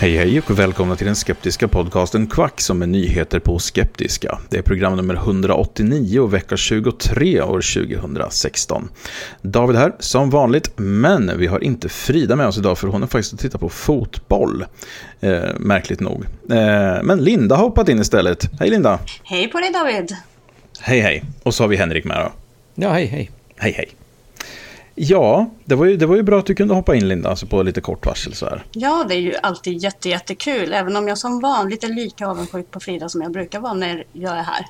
Hej hej och välkomna till den skeptiska podcasten Kvack som är nyheter på skeptiska. Det är program nummer 189 och vecka 23 år 2016. David här som vanligt, men vi har inte Frida med oss idag för hon är faktiskt att titta på fotboll. Eh, märkligt nog. Eh, men Linda har hoppat in istället. Hej Linda! Hej på dig David! Hej hej! Och så har vi Henrik med då. Ja, hej hej. Hej hej! Ja, det var, ju, det var ju bra att du kunde hoppa in Linda, alltså på lite kort varsel så här. Ja, det är ju alltid jätte, jättekul, även om jag som vanligt är lika avundsjuk på Frida som jag brukar vara när jag är här.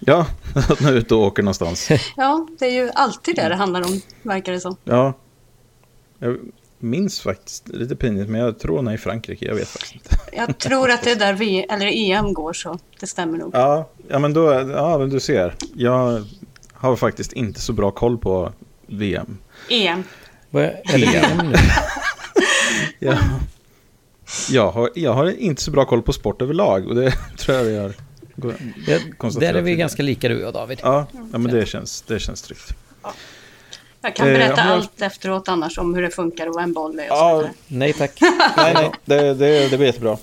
Ja, att man är ute och åker någonstans. Ja, det är ju alltid det det handlar om, verkar det som. Ja. Jag minns faktiskt, lite pinigt, men jag tror hon är i Frankrike, jag vet faktiskt inte. Jag tror att det är där vi, eller EM går, så det stämmer nog. Ja, ja men då, ja men du ser. Jag har faktiskt inte så bra koll på VM. EM. Vad är- Eller EM nu? Jag, jag, har, jag har inte så bra koll på sport överlag och det tror jag vi har Ja, konstaterat Där är vi ganska lika du och David. Ja, ja men det känns, det känns tryggt. Jag kan Eh, berätta du- allt efteråt annars om hur det funkar och vad en boll är Ja. Nej tack. nej, nej, det, det, det blir jättebra.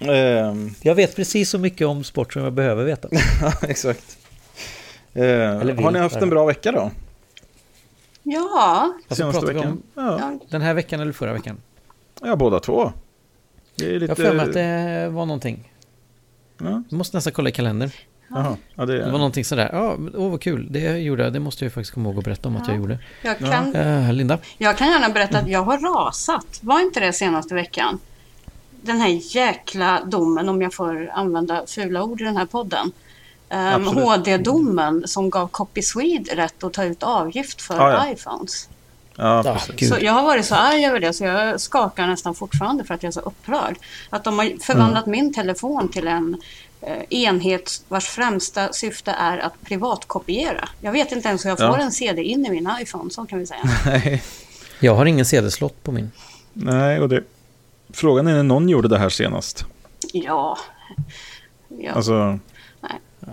Ehm, Jag vet precis så mycket om sport som jag behöver veta. ja, exakt. Eh, har ni haft en bra vecka då? Ja, Alltså, Senaste vi veckan? om Ja, ja, den här veckan eller förra veckan? ja, båda två. Det är Jag lite... har för mig att det var någonting. Ja, Jag måste nästan kolla i kalendern. ja, det, Det var någonting sådär. Ja, åh vad kul. Det gjorde jag. Det måste jag ju faktiskt komma ihåg att berätta om att jag gjorde. jag kan, Eh, Linda? jag kan gärna berätta att jag har rasat. Var inte det senaste veckan? Den här jäkla domen, om jag får använda fula ord i den här podden. Um, Absolut. HD-domen som gav Copy Swede rätt att ta ut avgift för Ja, ja. iPhones. Ja, precis. gud. Så jag har varit så arg över det så jag skakar nästan fortfarande för att jag är så upprörd. Att de har förvandlat min telefon till en eh, enhet vars främsta syfte är att privatkopiera. Jag vet inte ens hur jag får Ja. en CD in i min iPhone, så kan vi säga. Nej, Jag har ingen CD-slott på min. nej, och det... Frågan är när någon gjorde det här senast. Ja. ja. Alltså...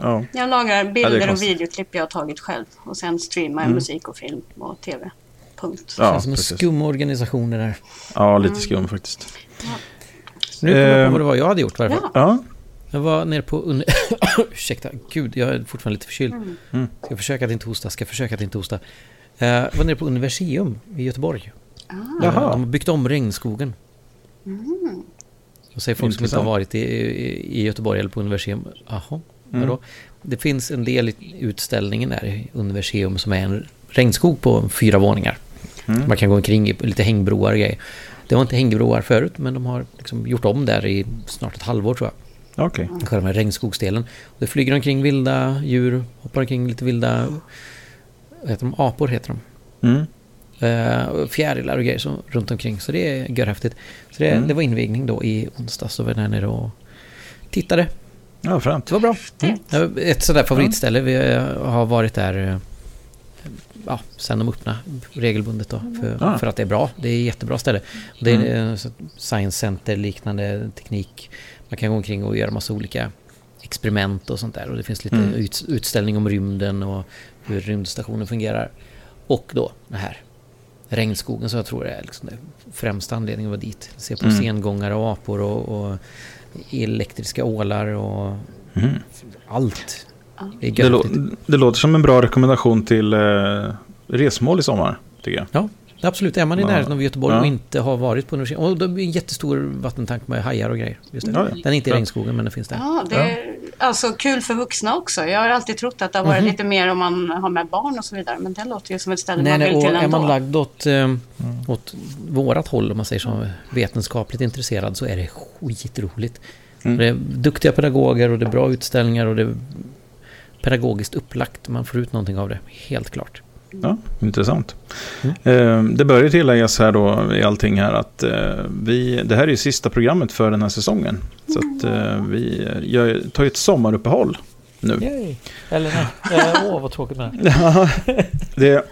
Ja, Jag lagrar Ja, det bilder och videoklipp jag har tagit själv och sen streamar jag Mm. musik och film och tv. Punkt. ja Känns som en precis. skum organisation det där. Ja, lite skum faktiskt. Nu kommer jag Eh, på vad det var jag hade gjort fall. Ja. Ja, Jag var nere på... Un... Ursäkta, gud, jag är fortfarande lite förkyld. Mm. Ska försöka att inte hosta, ska försöka att inte hosta. Eh, Jag var nere på Universium i Göteborg. Ah. Jaha. De har byggt om regnskogen. Och säger folk som inte har varit i, i, i Göteborg eller på Universium. Jaha, Mm. vadå? Det finns en del i utställningen där i Universium som är en regnskog på fyra våningar. Mm. Man kan gå omkring i lite hängbroar och grejer. Det var inte hängbroar förut men de har liksom gjort om där i snart ett halvår tror jag. okej. Själva regnskogsdelen. Det flyger omkring vilda djur, hoppar omkring lite vilda... Vad heter de? Apor heter de. Mm. Och fjärilar och grejer så, runt omkring. Så det är görhäftigt. Så det, Mm. det var invigning då i onsdags. Så var där nere och tittade. Ja, fränt. Det var bra. Mm. Ett sådär favoritställe. Vi eh, har varit där eh, ja, sen de öppna regelbundet då. För, Ah. för att det är bra. Det är ett jättebra ställe. Det är Mm. eh, Science Center liknande teknik. Man kan gå omkring och göra massa olika experiment och sånt där. Och det finns lite Mm. ut, utställning om rymden och hur rymdstationen fungerar. Och då det här regnskogen som jag tror är liksom det främsta anledningen att vara dit. Se på Mm. sengångare och apor och, och elektriska ålar och Mm. allt. Det Det, lå- det låter som en bra rekommendation till eh, resmål i sommar, tycker jag. Ja, absolut. Är man i Ja. närheten av Göteborg Ja. och inte har varit på universitet. Och det är en jättestor vattentank med hajar och grejer. Just det. Ja, ja. Den är inte i regnskogen men den finns där. Ja, det är alltså kul för vuxna också. Jag har alltid trott att det har varit Mhm. lite mer om man har med barn och så vidare. Men det låter ju som ett ställe Nej, man nej, vill och till är ändå. man lagd åt, eh, åt vårat håll, om man säger så, vetenskapligt intresserad, så är det skitroligt. Mm. Det är duktiga pedagoger och det är bra utställningar och det är pedagogiskt upplagt. Man får ut någonting av det, helt klart. Ja, intressant. Mm. Eh, det ju tilläggas här då i allting här att eh, vi, det här är ju sista programmet för den här säsongen. Så att eh, vi gör, tar ju ett sommaruppehåll nu. Yay. Eller nej, åh vad tråkigt det. Ja, det,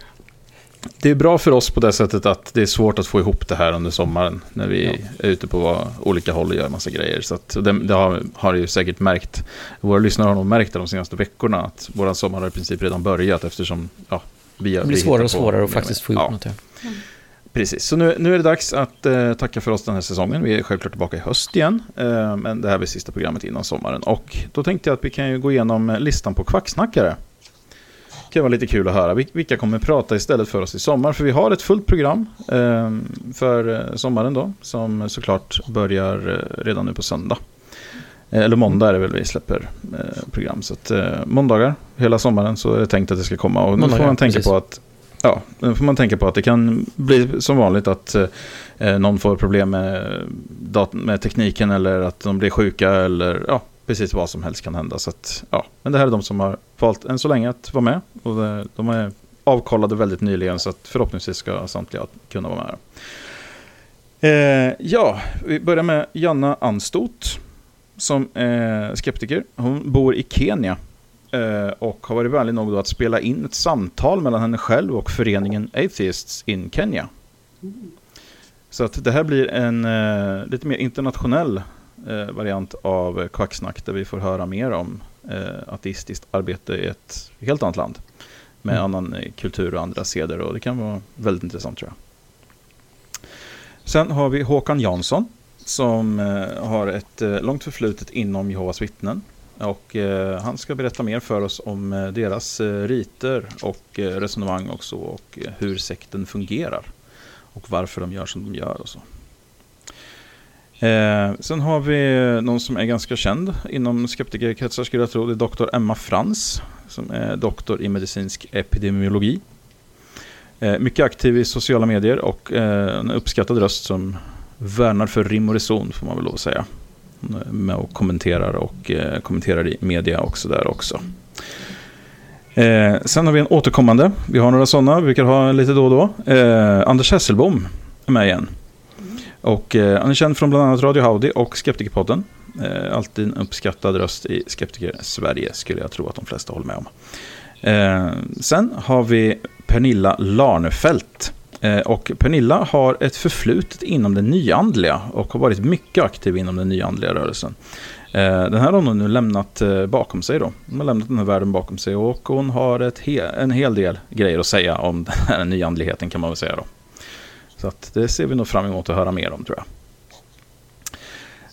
det är bra för oss på det sättet att det är svårt att få ihop det här under sommaren. När vi är ute på olika håll och gör massa grejer. Så att det, det har, har ju säkert märkt. Våra lyssnare har nog märkt det de senaste veckorna. Att vår sommar har i princip redan börjat eftersom ja, Det blir svårare och svårare att faktiskt få ihop Ja, något. Ja. Precis, så nu, nu är det dags att eh, tacka för oss den här säsongen. Vi är självklart tillbaka i höst igen. Eh, men det här blir sista programmet innan sommaren. Och då tänkte jag att vi kan ju gå igenom listan på kvacksnackare. Det kan vara lite kul att höra. Vil- Vilka kommer prata istället för oss i sommar? För vi har ett fullt program eh, för eh, sommaren då. Som såklart börjar eh, redan nu på söndag. Eh, Eller måndag är det väl vi släpper eh, program. Så att eh, måndagar hela sommaren så är det tänkt att det ska komma. Och nu får Måndagar, man tänka precis. på att Ja, nu får man tänka på att det kan bli som vanligt att eh, någon får problem med, dat- med tekniken eller att de blir sjuka eller ja, precis vad som helst kan hända. Så att, ja. Men det här är de som har valt än så länge att vara med och det, de är avkollade väldigt nyligen så att förhoppningsvis ska samtliga kunna vara med. Eh, ja, vi börjar med Janna Anstot som är skeptiker. Hon bor i Kenya eh, och har varit vänlig nog att spela in ett samtal mellan henne själv och föreningen Atheists in Kenya. Så att det här blir en eh, lite mer internationell eh, variant av Kvacksnack där vi får höra mer om eh, ateistiskt arbete i ett helt annat land med Mm. annan eh, kultur och andra seder och det kan vara väldigt intressant tror jag. Sen har vi Håkan Jansson som eh, har ett eh, långt förflutet inom Jehovas vittnen. Och eh, han ska berätta mer för oss om deras riter och resonemang också och hur sekten fungerar. Och varför de gör som de gör och så. Eh, sen har vi någon som är ganska känd inom skeptikerkretsar skulle jag tro. Det är doktor Emma Frans som är doktor i medicinsk epidemiologi. Eh, mycket aktiv i sociala medier och eh, en uppskattad röst som värnar för rim och reson får man väl lov att säga. Hon är Med och kommenterar och eh, kommenterar i media också där också. Eh, sen har vi en återkommande. Vi har några sådana, vi brukar ha lite då och då. Eh, Anders Hesselbom är med igen. Och eh, han är känd från bland annat Radio Howdy och Skeptikerpodden. Eh, alltid en uppskattad röst i Skeptiker Sverige skulle jag tro att de flesta håller med om. Eh, sen har vi Pernilla Larnefelt. Eh, och Pernilla har ett förflutet inom det nyandliga och har varit mycket aktiv inom den nyandliga rörelsen. Eh, den här har hon nu lämnat eh, bakom sig då. Hon har lämnat den här världen bakom sig och hon har ett he- en hel del grejer att säga om den här nyandligheten kan man väl säga då. Så att det ser vi nog fram emot att höra mer om tror jag.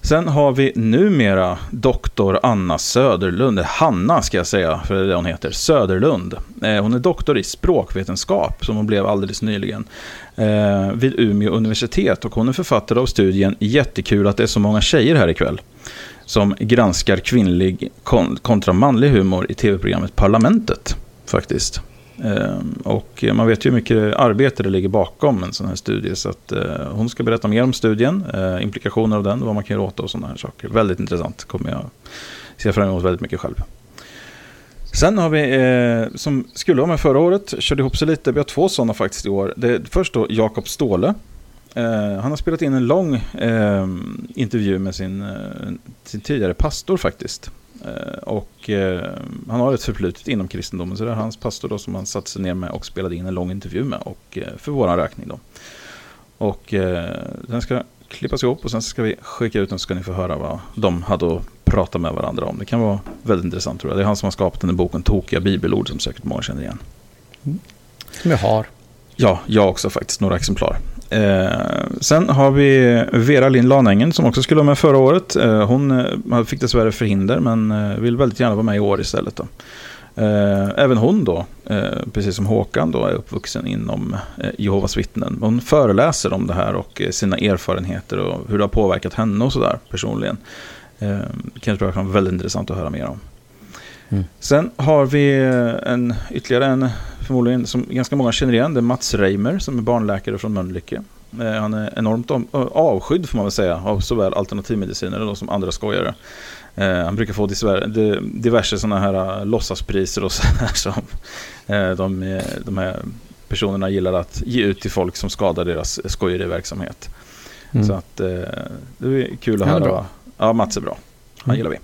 Sen har vi numera doktor Anna Söderlund, Hanna ska jag säga, för det är det hon heter, Söderlund. Eh, hon är doktor i språkvetenskap som hon blev alldeles nyligen eh, vid Umeå universitet och hon är författare av studien Jättekul att det är så många tjejer här ikväll som granskar kvinnlig kontra manlig humor i tv-programmet Parlamentet faktiskt. Ehm, och man vet ju hur mycket arbete det ligger bakom en sån här studie. Så att eh, hon ska berätta mer om studien, eh, implikationer av den, vad man kan göra åt det och sådana här saker. Väldigt intressant, kommer jag se fram emot väldigt mycket själv. Sen har vi, eh, som skulle vara med förra året, körde ihop sig lite. Vi har två sådana faktiskt i år. Det är först då Jakob Ståhle. Eh, han har spelat in en lång eh, intervju med sin, eh, sin tidigare pastor faktiskt. Eh, och han har ett förflutet inom kristendomen, så det är hans pastor då som han satte sig ner med och spelade in en lång intervju med, och för våran räkning då. Och den ska klippas ihop och sen ska vi skicka ut den så ska ni få höra vad de hade att prata med varandra om. Det kan vara väldigt intressant tror jag. Det är han som har skapat den här boken Tokiga bibelord som säkert många känner igen. Mm. Som jag har. Ja, jag också faktiskt. Några exemplar. Eh, sen har vi Vera Lind Lanängen som också skulle vara med förra året. Eh, hon eh, fick dessvärre förhinder men eh, vill väldigt gärna vara med i år istället. Då. Eh, även hon då, eh, precis som Håkan då, är uppvuxen inom Jehovas vittnen. Hon föreläser om det här och sina erfarenheter och hur det har påverkat henne och sådär personligen. Det kan vara väldigt intressant att höra mer om. Mm. Sen har vi en, ytterligare en, förmodligen som ganska många känner igen, det är Mats Reimer som är barnläkare från Mölnlycke. Eh, han är enormt avskydd får man väl säga av såväl alternativmedicinare som andra skojare. Eh, han brukar få diverse sådana här eh, låtsaspriser och så här som de, de här personerna gillar att ge ut till folk som skadar deras skojeriverksamhet. Mm. Så att det är kul att höra. Ja, Mats är bra. Han mm. gillar vi.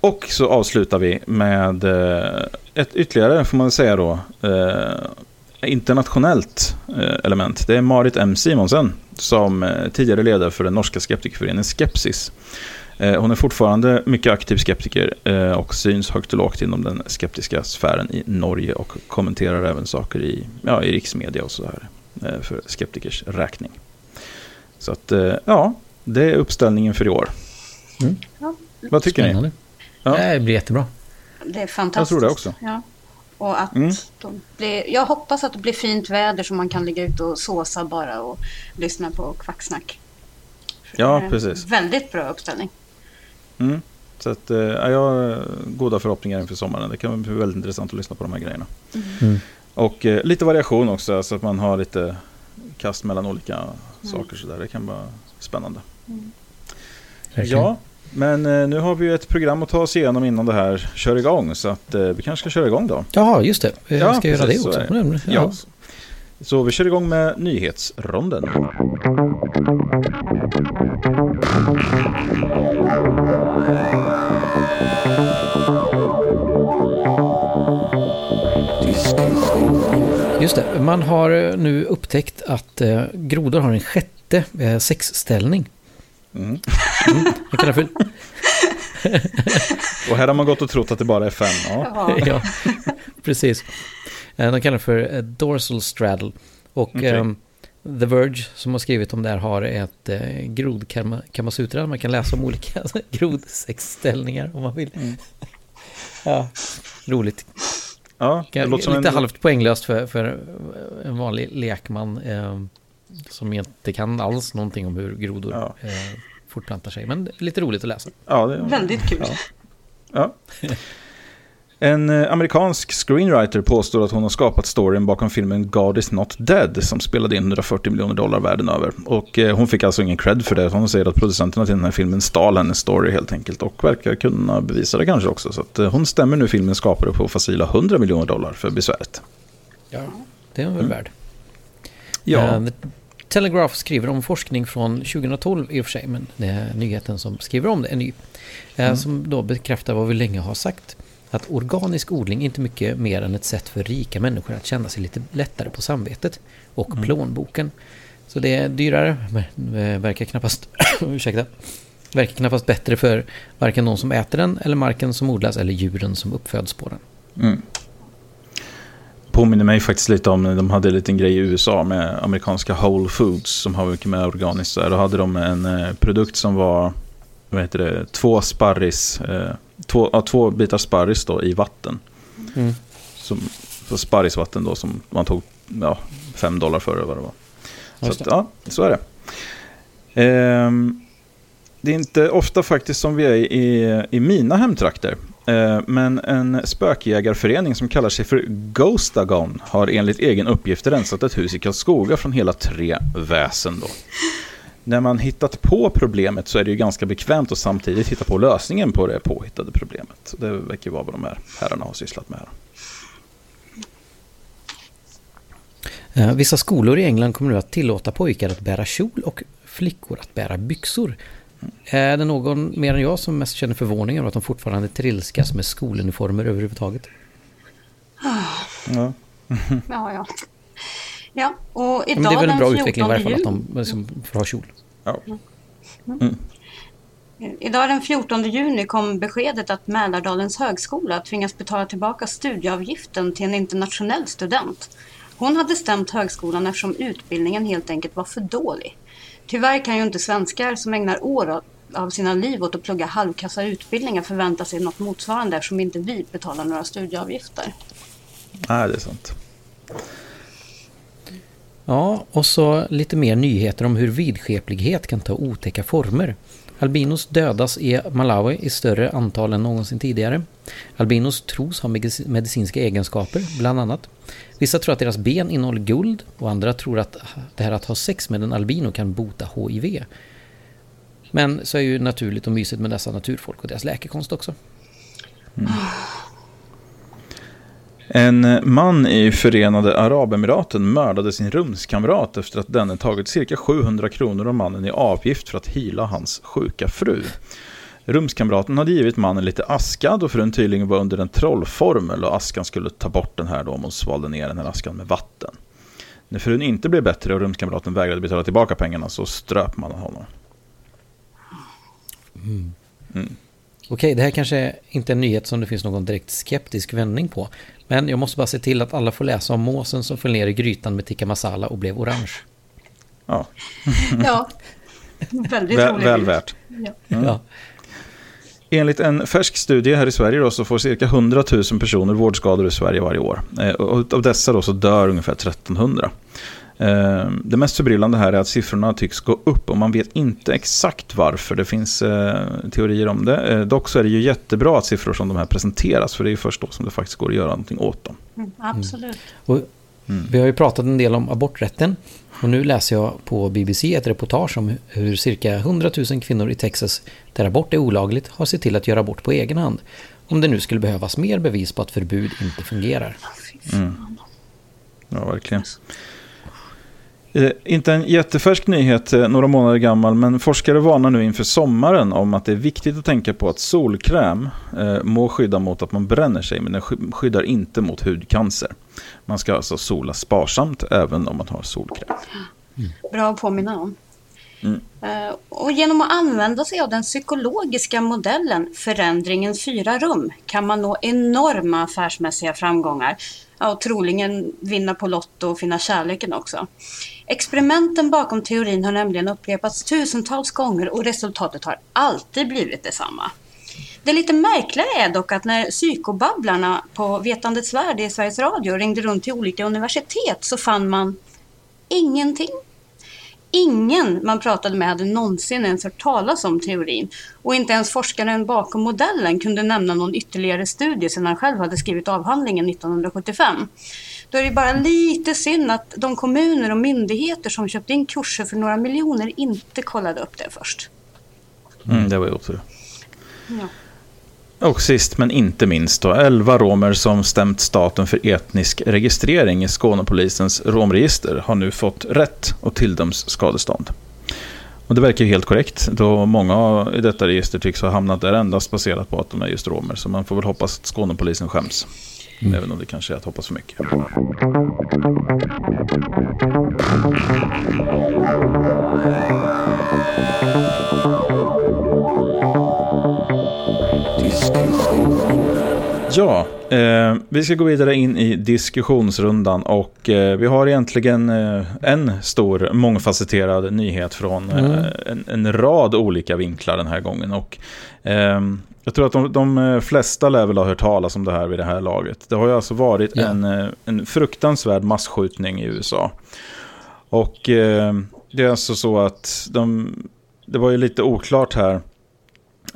Och så avslutar vi med eh, ett ytterligare, får man säga då, eh, internationellt eh, element. Det är Marit M. Simonsen som tidigare ledare för den norska skeptikerföreningen Skepsis. Hon är fortfarande mycket aktiv skeptiker och syns högt och lågt inom den skeptiska sfären i Norge och kommenterar även saker i, ja, i riksmedia och sådär för skeptikers räkning. Så att, ja, det är uppställningen för i år. Mm. Vad tycker Spännande. ni? Ja. Det blir jättebra. Det är fantastiskt. Jag tror det också. Ja. Och att mm. blir, jag hoppas att det blir fint väder så man kan ligga ute och såsa bara och lyssna på kvacksnack. ja, precis. Väldigt bra uppställning. Mm. Så att, eh, ja, jag har goda förhoppningar inför sommaren. Det kan bli väldigt intressant att lyssna på de här grejerna. Mm. mm. Och eh, lite variation också, så att man har lite kast mellan olika mm. saker. Så där. Det kan vara spännande. Mm. Ja, men eh, nu har vi ju ett program att ta oss igenom innan det här kör igång. Så att eh, vi kanske ska köra igång då. Ja, just det. Vi ja, ska göra det också. Ja. ja. Så vi kör igång med nyhetsronden. Just det, man har eh, nu upptäckt att grodor har en sjätte sexställning. Mm. Mm. för... och här har man gått och trott att det bara är fem. Ja, ja precis. Eh, de kallar det för eh, dorsal straddle. Och okay. um, The Verge som har skrivit om det här har ett eh, grodkamasutra. Man kan läsa om olika grodsexställningar om man vill. Mm. ja, roligt. Ja, det låter Lite en... halvt poänglöst för, för en vanlig lekman. Eh, som inte kan alls någonting om hur grodor ja. eh, fortplantar sig. Men lite roligt att läsa. Ja, det är... Väldigt kul. Ja. ja. En eh, amerikansk screenwriter påstår att hon har skapat storyn bakom filmen God is not dead som spelade in 140 miljoner dollar världen över. Och eh, hon fick alltså ingen cred för det. Hon säger att producenterna till den här filmen stal hennes story helt enkelt och verkar kunna bevisa det kanske också. Så att eh, hon stämmer nu filmens skapare på facila 100 miljoner dollar för besväret. Ja, det är hon väl mm. värd. Ja. Telegraph skriver om forskning från 2012 i och för sig, men det är nyheten som skriver om det är ny. Eh, mm. Som då bekräftar vad vi länge har sagt. Att organisk odling är inte mycket mer än ett sätt för rika människor att känna sig lite lättare på samvetet och mm. plånboken. Så det är dyrare, men eh, verkar knappast, ursäkta, verkar knappast bättre för varken någon som äter den, eller marken som odlas, eller djuren som uppföds på den. Mm påminner mig faktiskt lite om, de hade en liten grej i USA med amerikanska Whole Foods som har mycket mer organiskt. Då hade de en eh, produkt som var, vad heter det, två sparris, eh, två, ja, två bitar sparris då i vatten. Mm. Som, sparrisvatten då som man tog ja, fem dollar för vad det var. Så, att, ja, så är det. Eh, det är inte ofta faktiskt som vi är i, i mina hemtrakter. Eh, men en spökjägarförening som kallar sig för Ghostagon har enligt egen uppgift rensat ett hus i Karlskoga från hela tre väsen. Då. När man hittat på problemet så är det ju ganska bekvämt att samtidigt hitta på lösningen på det påhittade problemet. Det verkar vara vad de här herrarna har sysslat med. Här. Eh, vissa skolor i England kommer nu att tillåta pojkar att bära kjol och flickor att bära byxor. Är det någon mer än jag som mest känner förvåning över att de fortfarande trilskas med skoluniformer överhuvudtaget? Ja. ja, ja. Ja, och idag Men det är väl en bra utveckling i varje fall att de liksom får ha kjol. Ja. Mm. Idag den 14 juni kom beskedet att Mälardalens högskola tvingas betala tillbaka studieavgiften till en internationell student. Hon hade stämt högskolan eftersom utbildningen helt enkelt var för dålig. Tyvärr kan ju inte svenskar som ägnar år av sina liv åt att plugga halvkassa utbildningar förvänta sig något motsvarande eftersom inte vi betalar några studieavgifter. Nej, det är sant. Ja, och så lite mer nyheter om hur vidskeplighet kan ta otäcka former. Albinos dödas i Malawi i större antal än någonsin tidigare. Albinos tros ha medicinska egenskaper, bland annat. Vissa tror att deras ben innehåller guld och andra tror att det här att ha sex med en albino kan bota HIV. Men så är ju naturligt och mysigt med dessa naturfolk och deras läkekonst också. Mm. En man i Förenade Arabemiraten mördade sin rumskamrat efter att denne tagit cirka 700 kronor av mannen i avgift för att hila hans sjuka fru. Rumskamraten hade givit mannen lite aska då frun tydligen var under en trollformel och askan skulle ta bort den här då om hon svalde ner den här askan med vatten. När frun inte blev bättre och rumskamraten vägrade betala tillbaka pengarna så ströp man honom. Mm. Okej, det här kanske inte är en nyhet som det finns någon direkt skeptisk vändning på. Men jag måste bara se till att alla får läsa om måsen som föll ner i grytan med tikka masala och blev orange. Ja. ja. Väldigt roligt. Väl värt. Ja. Mm. ja. Enligt en färsk studie här i Sverige då, så får cirka 100 000 personer vårdskador i Sverige varje år. Eh, och av dessa då så dör ungefär 1300. Eh, det mest förbryllande här är att siffrorna tycks gå upp och man vet inte exakt varför. Det finns eh, teorier om det. Dock så är det ju jättebra att siffror som de här presenteras för det är ju först då som det faktiskt går att göra någonting åt dem. Mm, absolut. Mm. Och vi har ju pratat en del om aborträtten och nu läser jag på BBC ett reportage om hur cirka 100 000 kvinnor i Texas där abort är olagligt har sett till att göra abort på egen hand. Om det nu skulle behövas mer bevis på att förbud inte fungerar. Mm. Ja, verkligen. Eh, inte en jättefärsk nyhet, eh, några månader gammal, men forskare varnar nu inför sommaren om att det är viktigt att tänka på att solkräm eh, må skydda mot att man bränner sig, men den skyddar inte mot hudcancer. Man ska alltså sola sparsamt även om man har solkräm. Mm. Bra att påminna om. Mm. Uh, och genom att använda sig av den psykologiska modellen Förändringens fyra rum kan man nå enorma affärsmässiga framgångar ja, och troligen vinna på Lotto och finna kärleken också. Experimenten bakom teorin har nämligen upprepats tusentals gånger och resultatet har alltid blivit detsamma. Det lite märkliga är dock att när psykobabblarna på Vetandets Värld i Sveriges Radio ringde runt till olika universitet så fann man ingenting. Ingen man pratade med hade någonsin ens hört talas om teorin och inte ens forskaren bakom modellen kunde nämna någon ytterligare studie sedan han själv hade skrivit avhandlingen 1975. Då är det bara lite synd att de kommuner och myndigheter som köpte in kurser för några miljoner inte kollade upp det först. Mm, det var ju otur. Ja. Och sist men inte minst då, 11 romer som stämt staten för etnisk registrering i Skånepolisens romregister har nu fått rätt och tilldöms skadestånd. Och det verkar ju helt korrekt då många i detta register tycks ha hamnat där endast baserat på att de är just romer. Så man får väl hoppas att Skånepolisen skäms. Mm. Även om det kanske är att hoppas för mycket. Ja, eh, vi ska gå vidare in i diskussionsrundan och eh, vi har egentligen eh, en stor mångfacetterad nyhet från eh, mm. en, en, rad olika vinklar den här gången. Och, ehm, jag tror att de, de flesta lär väl ha hört talas om det här vid det här laget. Det har ju alltså varit ja. en, eh, en fruktansvärd massskjutning i USA. Och eh, det är alltså så att de, det var ju lite oklart här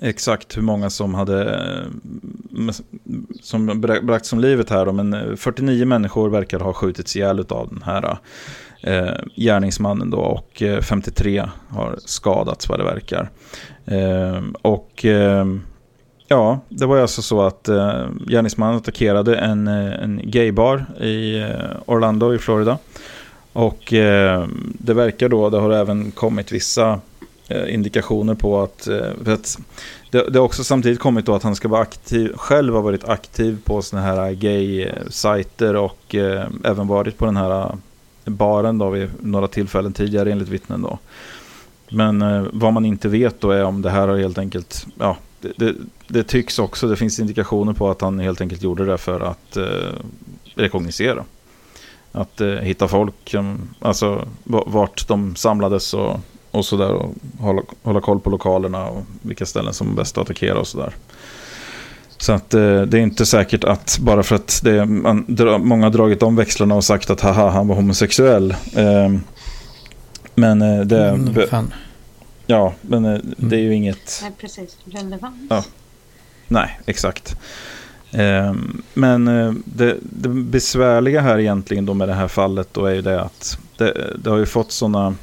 exakt hur många som hade eh, som bragts som livet här. Men 49 människor verkar ha skjutits ihjäl av den här eh, gärningsmannen då. Och 53 har skadats vad det verkar. Eh, och eh, Ja, det var alltså så att eh, gärningsmannen attackerade en, eh, en gaybar i eh, Orlando i Florida. Och eh, det verkar då, det har även kommit vissa eh, indikationer på att, eh, att det, det har också samtidigt kommit då att han ska vara aktiv, själv har varit aktiv på sådana här gay-sajter eh, och eh, även varit på den här eh, baren då vid några tillfällen tidigare enligt vittnen då. Men eh, vad man inte vet då är om det här har helt enkelt, ja, det, det, det, tycks också, det finns indikationer på att han helt enkelt gjorde det för att eh, rekognosera. Att eh, hitta folk, alltså vart de samlades och, och sådär. Och hålla, hålla koll på lokalerna och vilka ställen som är bäst att attackera och sådär. Så att eh, det är inte säkert att bara för att det, man, många har dragit de växlarna och sagt att haha, han var homosexuell. Eh, men eh, det... Mm, ja, men eh, det är ju inget... Nej, precis. Relevant. Ja. Nej, exakt. Ehm, men eh, det, det, besvärliga här egentligen då med det här fallet då är ju det att det, det har ju fått sådana...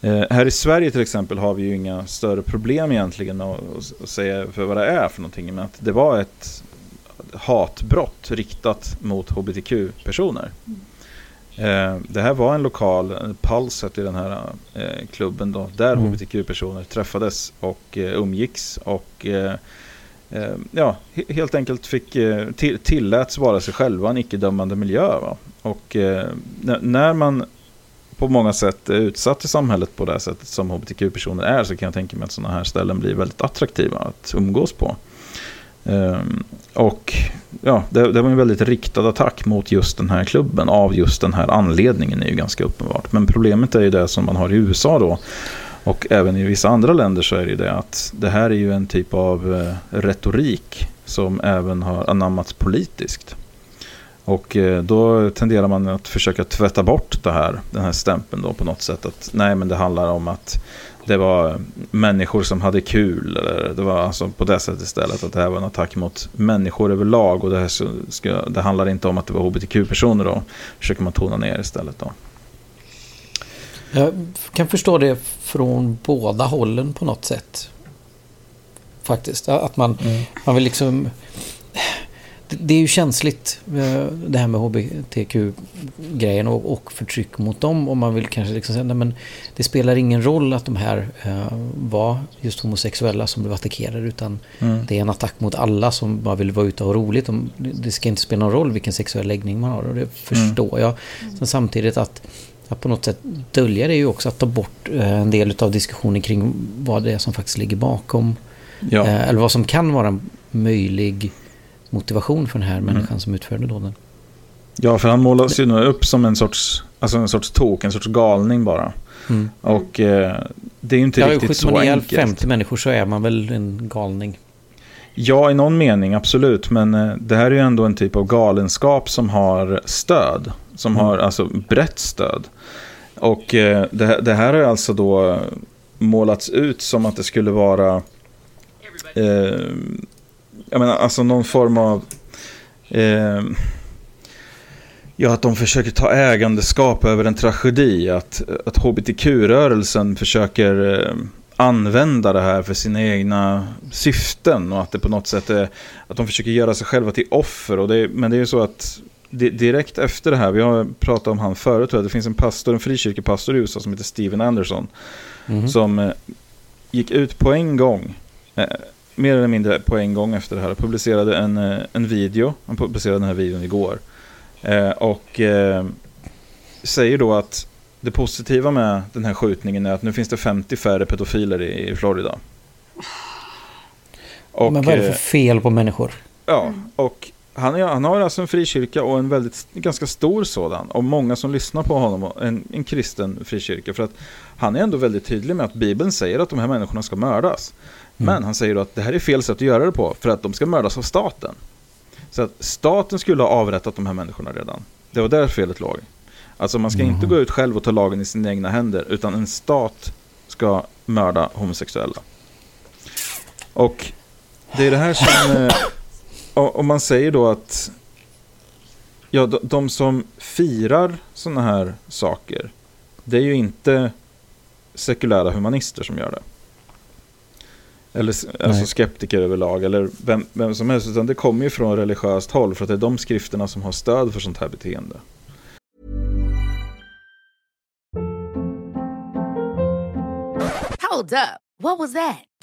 Eh, här i Sverige till exempel har vi ju inga större problem egentligen att, att säga för vad det är för någonting. Men att det var ett hatbrott riktat mot hbtq-personer. Mm. Eh, det här var en lokal, Pulset i den här eh, klubben då, där mm. hbtq-personer träffades och umgicks och Eh, ja, helt enkelt fick eh, till, tilläts vara sig själva en icke-dömande miljö. Va? Och eh, när man på många sätt är utsatt i samhället på det här sättet som hbtq-personer är så kan jag tänka mig att sådana här ställen blir väldigt attraktiva att umgås på. Ehm, och ja, det, det, var en väldigt riktad attack mot just den här klubben av just den här anledningen är ju ganska uppenbart. Men problemet är ju det som man har i USA då. Och även i vissa andra länder så är det ju det att det här är ju en typ av eh, retorik som även har anammats politiskt. Och eh, då tenderar man att försöka tvätta bort det här, den här stämpeln då på något sätt. Att nej men det handlar om att det var människor som hade kul. Eller det var alltså på det sättet istället. Att det här var en attack mot människor överlag. Och det, här ska, det handlar inte om att det var hbtq-personer då. Försöker man tona ner istället då. Jag kan förstå det från båda hållen på något sätt. Faktiskt. Att man, mm. man vill liksom det är ju känsligt eh, det här med hbtq-grejen och, och förtryck mot dem. Och man vill kanske liksom säga men det spelar ingen roll att de här uh, var just homosexuella som blev attackerade. Utan mm. det är en attack mot alla som bara vill vara ute och ha roligt. det ska inte spela någon roll vilken sexuell läggning man har. Och det förstår mm. jag. Sen samtidigt att, att på något sätt dölja det är ju också att ta bort uh, en del av diskussionen kring vad det är som faktiskt ligger bakom. Ja. Uh, eller vad som kan vara en möjlig motivation för den här människan mm. som utförde dåden. Ja, för han målas ju nu upp som en sorts, alltså en sorts tok, en sorts galning bara. Mm. Och eh, det är ju inte ja, riktigt så enkelt. Ja, 50 människor så är man väl en galning. Ja, i någon mening absolut. Men eh, det här är ju ändå en typ av galenskap som har stöd. Som mm. har alltså brett stöd. Och eh, det, det, här har alltså då målats ut som att det skulle vara eh, jag menar, alltså någon form av... Eh, ja, att de försöker ta ägandeskap över en tragedi. Att, att hbtq-rörelsen försöker eh, använda det här för sina egna syften. Och att det på något sätt är... Att de försöker göra sig själva till offer. Och det, men det är ju så att direkt efter det här, vi har pratat om han förut, det finns en pastor, en frikyrkopastor i USA som heter Steven Anderson. Mm. Som eh, gick ut på en gång eh, mer eller mindre på en gång efter det här publicerade en, eh, en video. Han publicerade den här videon igår. Och säger då att det positiva med den här skjutningen är att nu finns det 50 färre pedofiler i, Florida. Och, Men vad är det för fel på människor? Ja, och han, är, han har alltså en frikyrka och en väldigt, ganska stor sådan. Och många som lyssnar på honom, en, en kristen frikyrka. För att han är ändå väldigt tydlig med att Bibeln säger att de här människorna ska mördas. Mm. Men han säger att det här är fel sätt att göra det på för att de ska mördas av staten. Så att staten skulle ha avrättat de här människorna redan. Det var där felet låg. Alltså man ska mm. inte gå ut själv och ta lagen i sina egna händer utan en stat ska mörda homosexuella. Och det är det här som om man säger då att ja, de, de som firar sådana här saker, det är ju inte sekulära humanister som gör det. Eller alltså skeptiker överlag, eller vem, vem som helst, utan det kommer ju från religiöst håll, för att det är de skrifterna som har stöd för sånt här beteende. Hold up. What was that?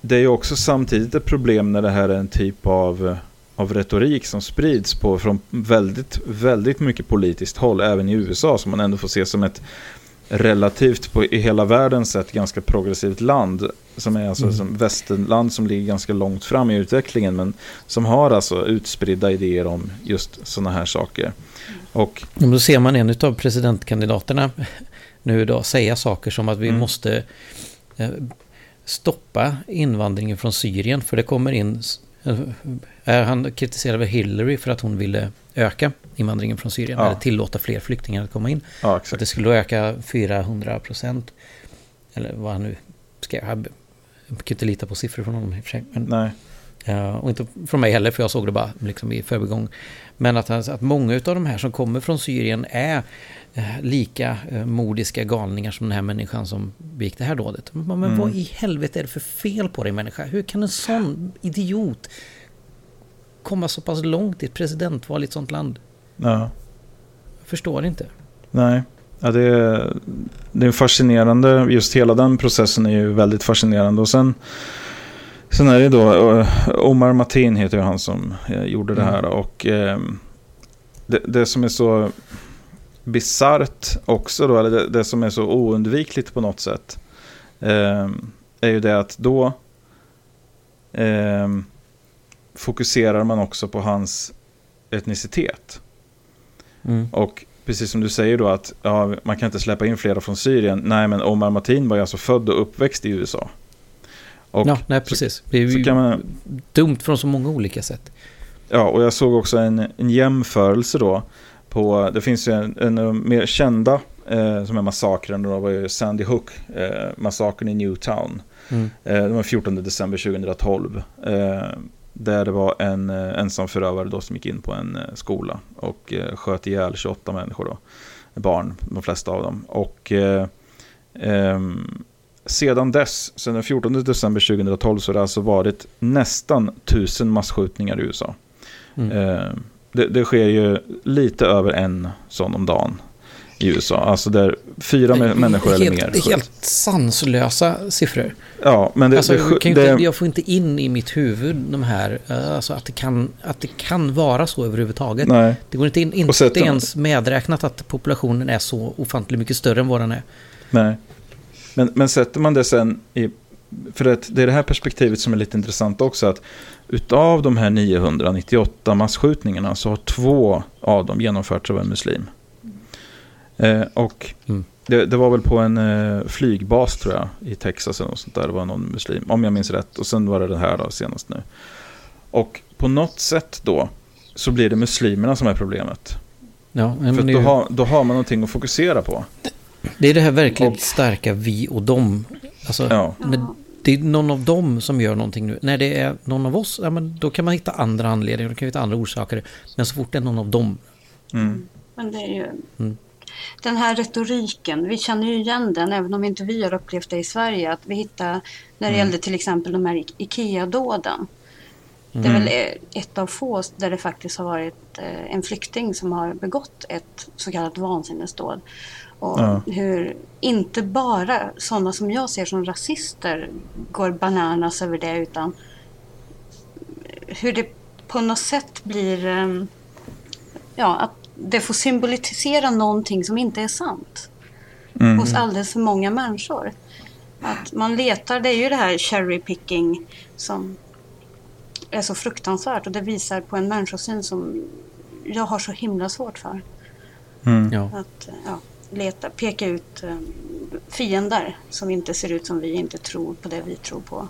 det är ju också samtidigt ett problem när det här är en typ av, av retorik som sprids på från väldigt, väldigt mycket politiskt håll, även i USA, som man ändå får se som ett relativt på i hela världen sett ganska progressivt land. Som är alltså mm. som västernland som ligger ganska långt fram i utvecklingen men som har alltså utspridda idéer om just sådana här saker. Och då ser man en av presidentkandidaterna nu idag säga saker som att vi mm. måste eh, stoppa invandringen från Syrien för det kommer in eh, han kritiserade Hillary för att hon ville öka invandringen från Syrien, ja. eller tillåta fler flyktingar att komma in. Ja, att det skulle öka 400 procent, eller vad han nu skrev. Jag kan inte lita på siffror från honom i och för sig. Men, Nej. Uh, och inte från mig heller, för jag såg det bara liksom i förbigång. Men att, att många av de här som kommer från Syrien är lika uh, modiska galningar som den här människan som begick det här dådet. Men mm. vad i helvete är det för fel på dig människa? Hur kan en sån idiot komma så pass långt i ett presidentval i ett sånt land? Ja. Jag förstår inte. Nej. Ja, det, är, det är fascinerande. Just hela den processen är ju väldigt fascinerande. Och sen, sen är det då eh, Omar Matin heter ju han som eh, gjorde det här. Mm. Och eh, det, det, som är så bisarrt också då, eller det, det, som är så oundvikligt på något sätt. Eh, är ju det att då eh, fokuserar man också på hans etnicitet. Mm. Och precis som du säger då att ja, man kan inte släppa in flera från Syrien. Nej, men Omar Matin var ju alltså född och uppväxt i USA. Och ja, nej, precis. Det är ju man, dumt från så många olika sätt. Ja, och jag såg också en, en jämförelse då. På, det finns ju en, en mer kända eh, som är massakern. Då var ju Sandy Hook, eh, massakern i Newtown. Mm. Eh, det var 14 december 2012. Eh, där det var en eh, ensam förövare då som gick in på en eh, skola och sköt ihjäl 28 människor då. Barn, de flesta av dem. Och eh, eh, sedan dess, sedan den 14 december 2012, så har det alltså varit nästan tusen massskjutningar i USA. Mm. Det, det, sker ju lite över en sån om dagen i USA. Alltså där fyra helt, människor eller mer. Det är helt sanslösa siffror. Ja, men det, alltså, det, kan det, inte, jag får inte in i mitt huvud de här, eh, alltså att det kan, att det kan vara så överhuvudtaget. Nej. Det går inte in, inte ens medräknat att populationen är så ofantligt mycket större än vad den är. Nej, men, men sätter man det sen i, för att det är det här perspektivet som är lite intressant också, att utav de här 998 massskjutningarna så har två av dem genomförts av en muslim. Eh, och mm. det, det, var väl på en eh, flygbas tror jag i Texas eller något sånt där. Det var någon muslim, om jag minns rätt. Och sen var det det här då senast nu. Och på något sätt då så blir det muslimerna som är problemet. Ja, men För då, ju... har, då har man någonting att fokusera på. Det är det här verkligen och... starka vi och dem. Alltså, ja. Det är någon av dem som gör någonting nu. När det är någon av oss, ja, men då kan man hitta andra anledningar, då kan man hitta andra orsaker. Men så fort det är någon av dem. Mm. Men det är ju... Mm den här retoriken, vi känner ju igen den även om inte vi har upplevt det i Sverige. Att vi hittar, när det mm. gällde till exempel de här IKEA-dåden. Mm. Det är väl mm. ett av få där det faktiskt har varit eh, en flykting som har begått ett så kallat vansinnesdåd. Och ja. hur inte bara sådana som jag ser som rasister går bananas över det utan hur det på något sätt blir ehm, ja, att det får symbolisera någonting som inte är sant mm. hos alldeles för många människor. Att man letar, det är ju det här cherry picking som är så fruktansvärt och det visar på en människosyn som jag har så himla svårt för. Mm. Ja. Att ja, leta, peka ut um, fiender som inte ser ut som vi, inte tror på det vi tror på.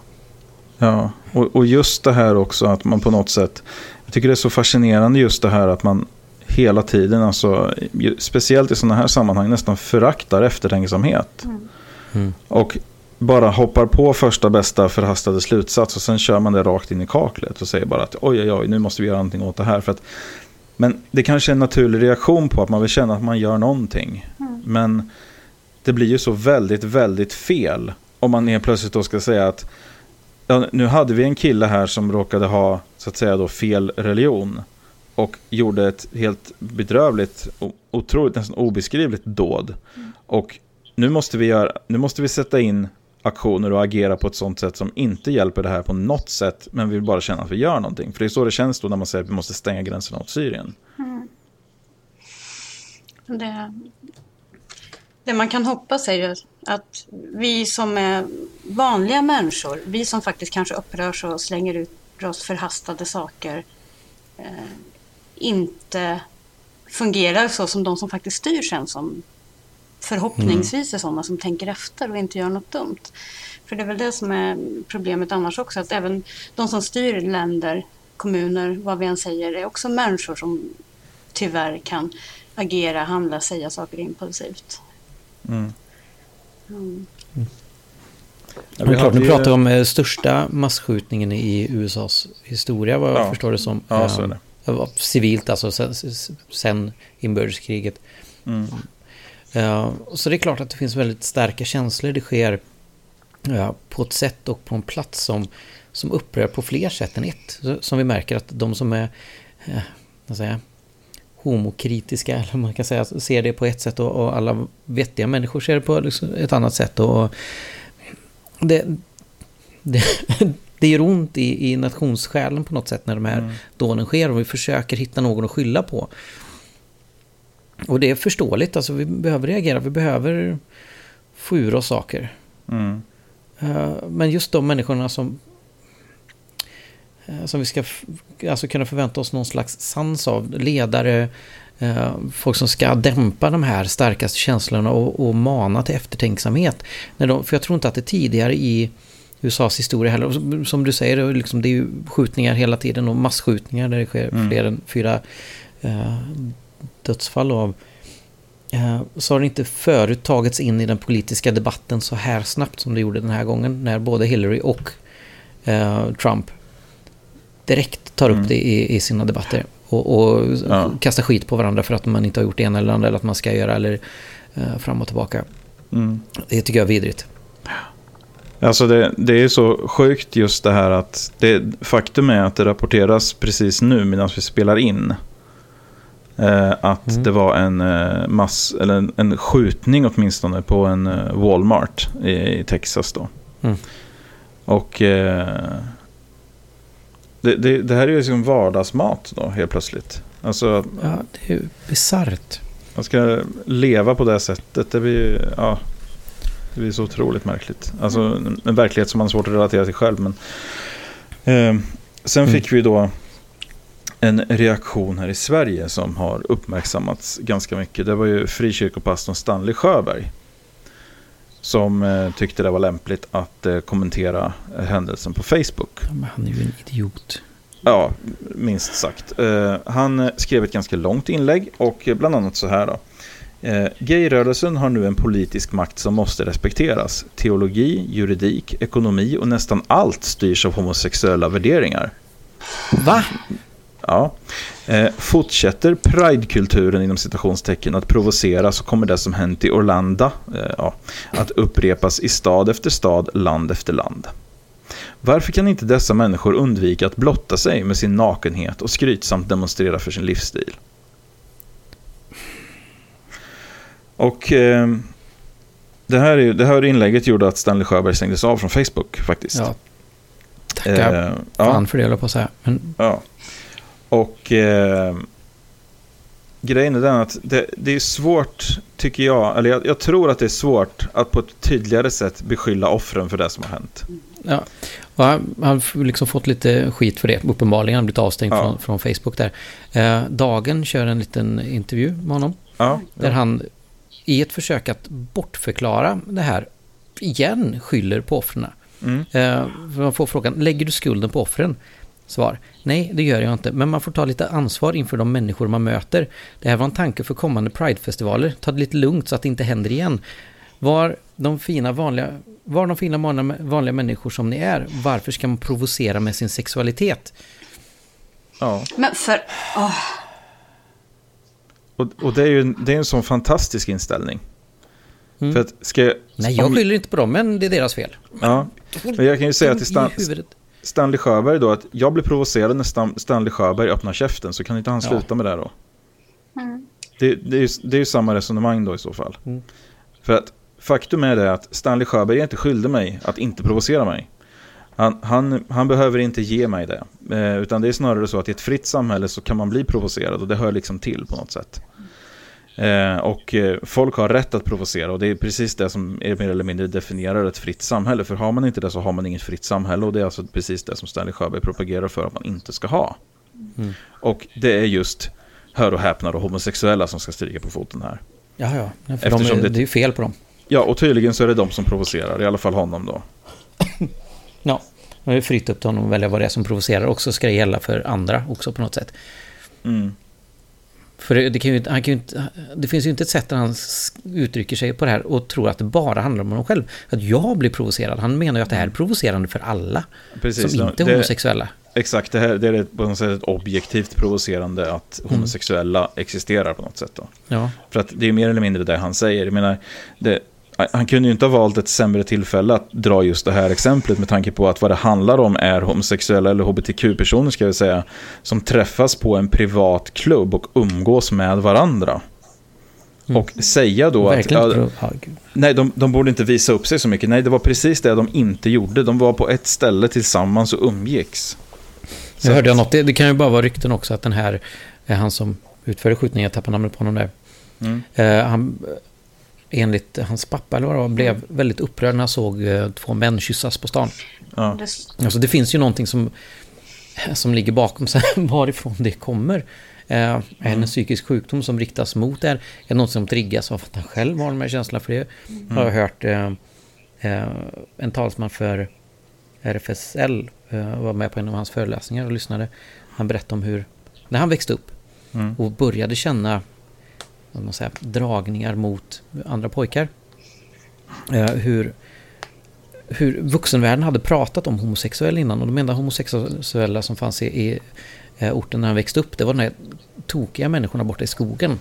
Ja, och, och just det här också att man på något sätt, jag tycker det är så fascinerande just det här att man hela tiden, alltså, speciellt i sådana här sammanhang, nästan föraktar eftertänksamhet. Mm. Mm. Och bara hoppar på första bästa förhastade slutsats och sen kör man det rakt in i kaklet och säger bara att oj, oj, oj, nu måste vi göra någonting åt det här. För att, men det kanske är en naturlig reaktion på att man vill känna att man gör någonting. Mm. Men det blir ju så väldigt, väldigt fel om man helt plötsligt då ska säga att ja, nu hade vi en kille här som råkade ha så att säga då fel religion och gjorde ett helt bedrövligt, otroligt, nästan obeskrivligt dåd. Mm. Och nu måste, vi göra, nu måste vi sätta in aktioner och agera på ett sånt sätt som inte hjälper det här på något sätt, men vi vill bara känna att vi gör någonting. För det är så det känns då när man säger att vi måste stänga gränserna mot Syrien. Mm. Det, det man kan hoppas är ju att vi som är vanliga människor, vi som faktiskt kanske upprörs och slänger ut oss förhastade saker, eh, inte fungerar så som de som faktiskt styr sen som förhoppningsvis är sådana som tänker efter och inte gör något dumt. För det är väl det som är problemet annars också, att även de som styr länder, kommuner, vad vi än säger, är också människor som tyvärr kan agera, handla, säga saker impulsivt. Mm. Mm. Ja, vi klart, nu pratar vi om eh, största massskjutningen i USAs historia, vad jag ja. förstår det som. Ja, så är det. Uh, civilt, alltså sen, sen inbördeskriget. Mm. Uh, så det är klart att det finns väldigt starka känslor. Det sker uh, på ett sätt och på en plats som, som upprör på fler sätt än ett. Så, som vi märker att de som är uh, vad säger jag, homokritiska, eller man kan säga, ser det på ett sätt och, och alla vettiga människor ser det på liksom ett annat sätt. Och det, det, det gör ont i, i nationssjälen på något sätt när de här mm. dåden sker och vi försöker hitta någon att skylla på. Och det är förståeligt, alltså vi behöver reagera, vi behöver få ur oss saker. Mm. Eh, men just de människorna som som vi ska alltså kunna förvänta oss någon slags sans av. Ledare, eh, folk som ska dämpa de här starkaste känslorna och, och mana till eftertänksamhet. När de, för jag tror inte att det tidigare i USAs historia heller, som du säger, liksom det är ju skjutningar hela tiden och massskjutningar där det sker mm. fler än fyra eh, dödsfall av. Eh, så har det inte förut tagits in i den politiska debatten så här snabbt som det gjorde den här gången när både Hillary och eh, Trump direkt tar upp mm. det i, i, sina debatter. Och, och ja. kastar skit på varandra för att man inte har gjort det ena eller andra eller att man ska göra eller uh, fram och tillbaka. Mm. Det tycker jag är vidrigt. Alltså det, det är så sjukt just det här att det, faktum är att det rapporteras precis nu medan vi spelar in. Eh, att mm. det var en, eh, mass, eller en, en, skjutning åtminstone på en eh, Walmart i, i Texas då. Mm. Och eh, det, det, det här är ju liksom vardagsmat då helt plötsligt. Alltså, ja, det är ju bisarrt. Man ska leva på det sättet. Det blir, ja, det blir så otroligt märkligt. Alltså en, en verklighet som man har svårt att relatera till själv. Men, eh, sen mm. fick vi då en reaktion här i Sverige som har uppmärksammats ganska mycket. Det var ju frikyrkopastorn Stanley Sjöberg som eh, tyckte det var lämpligt att eh, kommentera eh, händelsen på Facebook. Men han är ju en idiot. Ja, minst sagt. Eh, han skrev ett ganska långt inlägg och bland annat så här då. Eh, gayrörelsen har nu en politisk makt som måste respekteras. Teologi, juridik, ekonomi och nästan allt styrs av homosexuella värderingar. Va? Ja. Eh, fortsätter Pride-kulturen inom citationstecken att provocera så kommer det som hänt i Orlando eh, ja, att upprepas i stad efter stad, land efter land. Varför kan inte dessa människor undvika att blotta sig med sin nakenhet och skrytsamt demonstrera för sin livsstil? Och eh, det, här är, det här inlägget gjorde att Stanley Sjöberg stängdes av från Facebook faktiskt. Ja. Tackar eh, fan ja. för det, jag på att säga. Men... Ja. Och eh, grejen är den att det, det, är svårt, tycker jag, eller jag, jag, tror att det är svårt att på ett tydligare sätt beskylla offren för det som har hänt. Ja, och han har liksom fått lite skit för det, uppenbarligen. Han blivit avstängd ja. från, från, Facebook där. Eh, Dagen kör en liten intervju med honom. Ja, där han i ett försök att bortförklara det här igen skyller på offren. Mm. Eh, man får frågan, lägger du skulden på offren? Svar, nej det gör jag inte, men man får ta lite ansvar inför de människor man möter. Det här var en tanke för kommande Pride-festivaler, ta det lite lugnt så att det inte händer igen. Var de fina vanliga, var de fina vanliga människor som ni är, varför ska man provocera med sin sexualitet? Ja. Men för... Oh. Och, och det är ju det är en sån fantastisk inställning. Mm. För att ska jag, Nej, jag skyller inte på dem, men det är deras fel. Ja, men jag kan ju säga till Stan, Stanley Sjöberg då att jag blir provocerad när Stanley Sjöberg öppnar käften, så kan inte han sluta ja. med det då? Mm. Det, det, är ju, det är ju samma resonemang då i så fall. Mm. För att faktum är det att Stanley Sjöberg är inte skyldig mig att inte provocera mig. Han, han, han, behöver inte ge mig det. Eh, utan det är snarare så att i ett fritt samhälle så kan man bli provocerad och det hör liksom till på något sätt. Eh, och eh, folk har rätt att provocera och det är precis det som är mer eller mindre definierar ett fritt samhälle. För har man inte det så har man inget fritt samhälle och det är alltså precis det som Stanley Sjöberg propagerar för att man inte ska ha. Mm. Och det är just, hör och häpna, och homosexuella som ska stryka på foten här. Ja, ja, för de är, det, det är ju fel på dem. Ja, och tydligen så är det de som provocerar, i alla fall honom då. ja, det är fritt upp till honom att välja vad det är som provocerar också ska det gälla för andra också på något sätt. Mm. För det, kan ju, han kan inte, det finns ju inte ett sätt där han uttrycker sig på det här och tror att det bara handlar om honom själv. Att jag blir provocerad. Han menar ju att det här är provocerande för alla Precis, som inte är homosexuella. Exakt, det, här, det är på något sätt objektivt provocerande att mm. homosexuella mm. existerar på något sätt. Då. Ja. För att det är mer eller mindre det han säger. Jag menar, det, han kunde ju inte ha valt ett sämre tillfälle att dra just det här exemplet med tanke på att vad det handlar om är homosexuella eller hbtq-personer ska vi säga som träffas på en privat klubb och umgås med varandra. Mm. Och säga då Verkligen. att... Ja, nej, de, de borde inte visa upp sig så mycket. Nej, det var precis det de inte gjorde. De var på ett ställe tillsammans och umgicks. Så jag hörde jag något, det, det, kan ju bara vara rykten också att den här, han som utförde skjutningen, jag tappar namnet på honom där. Mm. Eh, han enligt hans pappa eller vad det var, blev mm. väldigt upprörd när han såg eh, två män kyssas på stan. Ja. Alltså det finns ju någonting som, som ligger bakom sen varifrån det kommer. Eh, är det en mm. psykisk sjukdom som riktas mot det här? Är det något som triggas av att han själv har de här känslorna för det? Mm. Har jag hört eh, eh, en talsman för RFSL eh, var med på en av hans föreläsningar och lyssnade. Han berättade om hur, när han växte upp mm. och började känna man säga, dragningar mot andra pojkar. Eh, hur, hur vuxenvärlden hade pratat om homosexuell innan och de enda homosexuella som fanns i, i eh, orten när han växte upp det var de här tokiga människorna borta i skogen.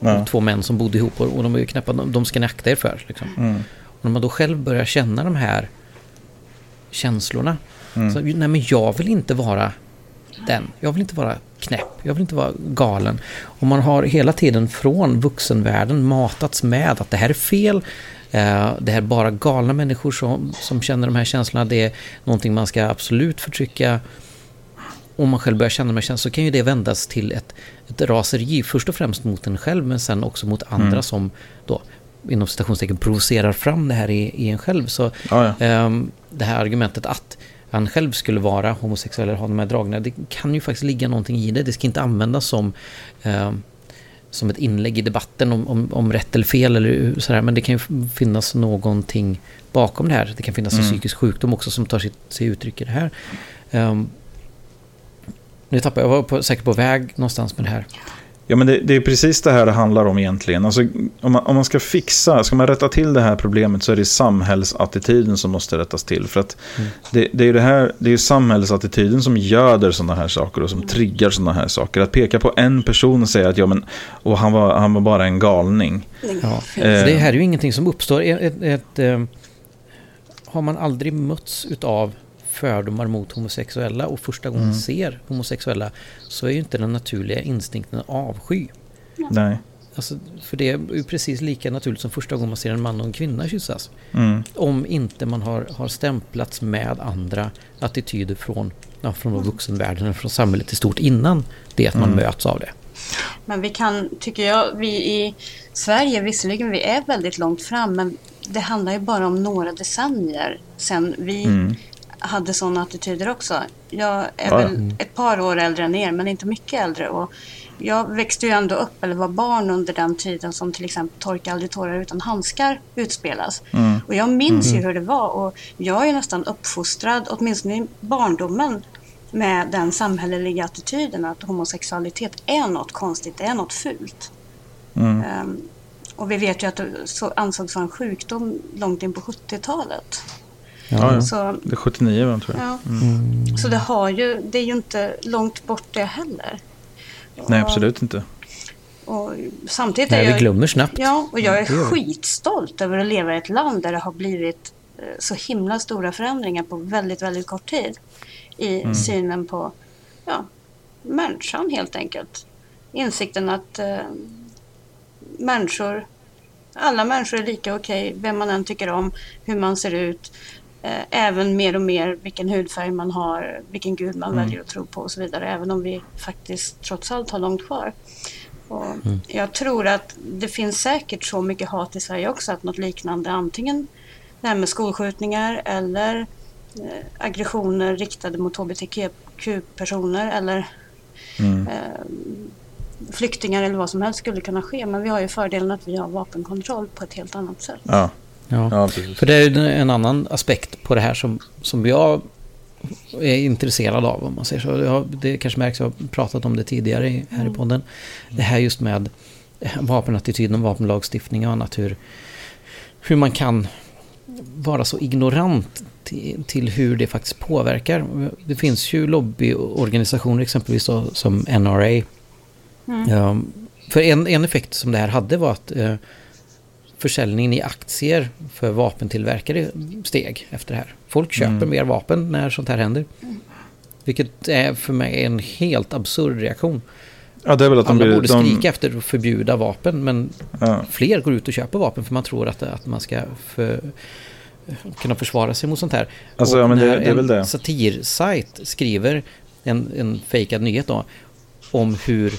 Mm. Två män som bodde ihop och, de var ju knappt, de, de ska ni akta er för. Liksom. Mm. Och när man då själv börjar känna de här känslorna. Mm. Så, nej men jag vill inte vara den. Jag vill inte vara knäpp. Jag vill inte vara galen. Och man har hela tiden från vuxenvärlden matats med att det här är fel. Eh, det här är bara galna människor som, som känner de här känslorna. Det är någonting man ska absolut förtrycka. Om man själv börjar känna de här känslorna så kan ju det vändas till ett, ett raseri. Först och främst mot en själv men sen också mot andra mm. som då inom citationstecken provocerar fram det här i, i en själv. Så ah, ja. um, det här argumentet att han själv skulle vara homosexuell eller ha de här dragningarna. Det kan ju faktiskt ligga någonting i det. Det ska inte användas som, eh, som ett inlägg i debatten om, om, om rätt eller fel eller sådär. Men det kan ju finnas någonting bakom det här. Det kan finnas mm. en psykisk sjukdom också som tar sig, sig uttryck i det här. Um, nu tappade jag, var på, säkert på väg någonstans med det här. Ja, men det, det, är precis det här det handlar om egentligen. Alltså, om, man, om man ska fixa, ska man rätta till det här problemet så är det samhällsattityden som måste rättas till. För att mm. det, det, är ju det här, det är samhällsattityden som göder sådana här saker och som triggar sådana här saker. Att peka på en person och säga att ja, men, och han, var, han var bara en galning. Ja. Eh. Det här är ju ingenting som uppstår. Ett, ett, ett, eh, har man aldrig mötts utav fördomar mot homosexuella och första gången mm. ser homosexuella så är ju inte den naturliga instinkten avsky. Nej. Alltså, för det är ju precis lika naturligt som första gången man ser en man och en kvinna kyssas. Mm. Om inte man har, har stämplats med andra attityder från, ja, från vuxenvärlden eller från samhället i stort innan det att man mm. möts av det. Men vi kan, tycker jag, vi i Sverige, visserligen vi är väldigt långt fram, men det handlar ju bara om några decennier sen vi mm hade sådana attityder också. Jag är ja. väl ett par år äldre än er, men inte mycket äldre. Och jag växte ju ändå upp, eller var barn under den tiden som till exempel Torka aldrig tårar utan handskar utspelas. Mm. Och jag minns mm. ju hur det var och jag är nästan uppfostrad, åtminstone i barndomen, med den samhälleliga attityden att homosexualitet är något konstigt, det är något fult. Mm. Um, och vi vet ju att det ansågs vara en sjukdom långt in på 70-talet. Ja, ja. Så, det är 79 va, tror jag. Ja. Mm. Så det, har ju, det är ju inte långt bort det heller. Nej, absolut inte. Och samtidigt Nej, är jag, vi glömmer snabbt. Ja, och jag är skitstolt över att leva i ett land där det har blivit eh, så himla stora förändringar på väldigt, väldigt kort tid. I mm. synen på ja, människan helt enkelt. Insikten att eh, människor, alla människor är lika okej, okay, vem man än tycker om, hur man ser ut, Eh, även mer och mer vilken hudfärg man har, vilken gud man mm. väljer att tro på och så vidare. Även om vi faktiskt trots allt har långt kvar. Mm. Jag tror att det finns säkert så mycket hat i Sverige också att något liknande antingen det här med skolskjutningar eller eh, aggressioner riktade mot hbtq-personer eller mm. eh, flyktingar eller vad som helst skulle kunna ske. Men vi har ju fördelen att vi har vapenkontroll på ett helt annat sätt. Ja. Ja, ja för det är en annan aspekt på det här som, som jag är intresserad av om man säger så. Jag, det kanske märks, jag har pratat om det tidigare här i mm. podden. Det här just med vapenattityden och vapenlagstiftning och annat. Hur, hur man kan vara så ignorant till, till, hur det faktiskt påverkar. Det finns ju lobbyorganisationer exempelvis som NRA. Mm. för en, en effekt som det här hade var att uh, försäljningen i aktier för vapentillverkare steg efter det här. Folk köper mm. mer vapen när sånt här händer. Vilket är för mig en helt absurd reaktion. Ja, det är väl att Alla de borde skrika de... efter att förbjuda vapen men ja. fler går ut och köper vapen för man tror att, att man ska för, kunna försvara sig mot sånt här. Alltså, och ja, men det, det är väl det. En satirsajt skriver en, en fejkad nyhet då om hur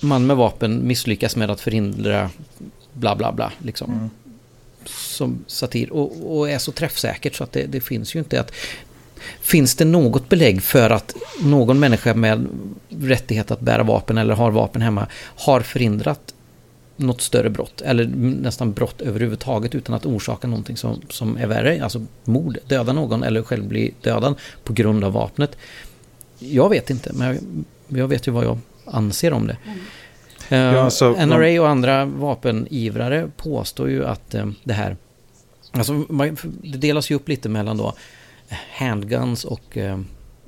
man med vapen misslyckas med att förhindra bla bla bla. Liksom. Mm. Som satir och, och, är så träffsäkert så att det, det finns ju inte att Finns det något belägg för att någon människa med rättighet att bära vapen eller har vapen hemma har förhindrat något större brott eller nästan brott överhuvudtaget utan att orsaka någonting som, som är värre, alltså mord, döda någon eller själv bli dödad på grund av vapnet. Jag vet inte, men jag, jag vet ju vad jag anser om det. Mm. Ja, eh, alltså, NRA och andra vapenivrare påstår ju att eh, det här... Alltså, det delas ju upp lite mellan då handguns och eh,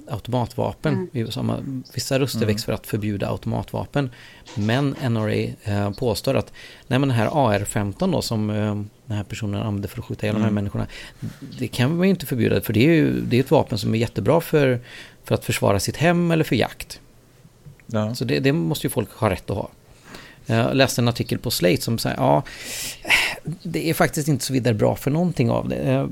automatvapen. Mm. Vissa röster mm. väcks för att förbjuda automatvapen. Men NRA eh, påstår att nej, men den här AR-15 då som eh, den här personen använder för att skjuta ihjäl mm. de här mm. människorna. Det kan man ju inte förbjuda för det är ju det är ett vapen som är jättebra för, för att försvara sitt hem eller för jakt. Ja. Så det, det måste ju folk ha rätt att ha. Jag läste en artikel på Slate som säger ja, det är faktiskt inte så vidare bra för någonting av det. Eh,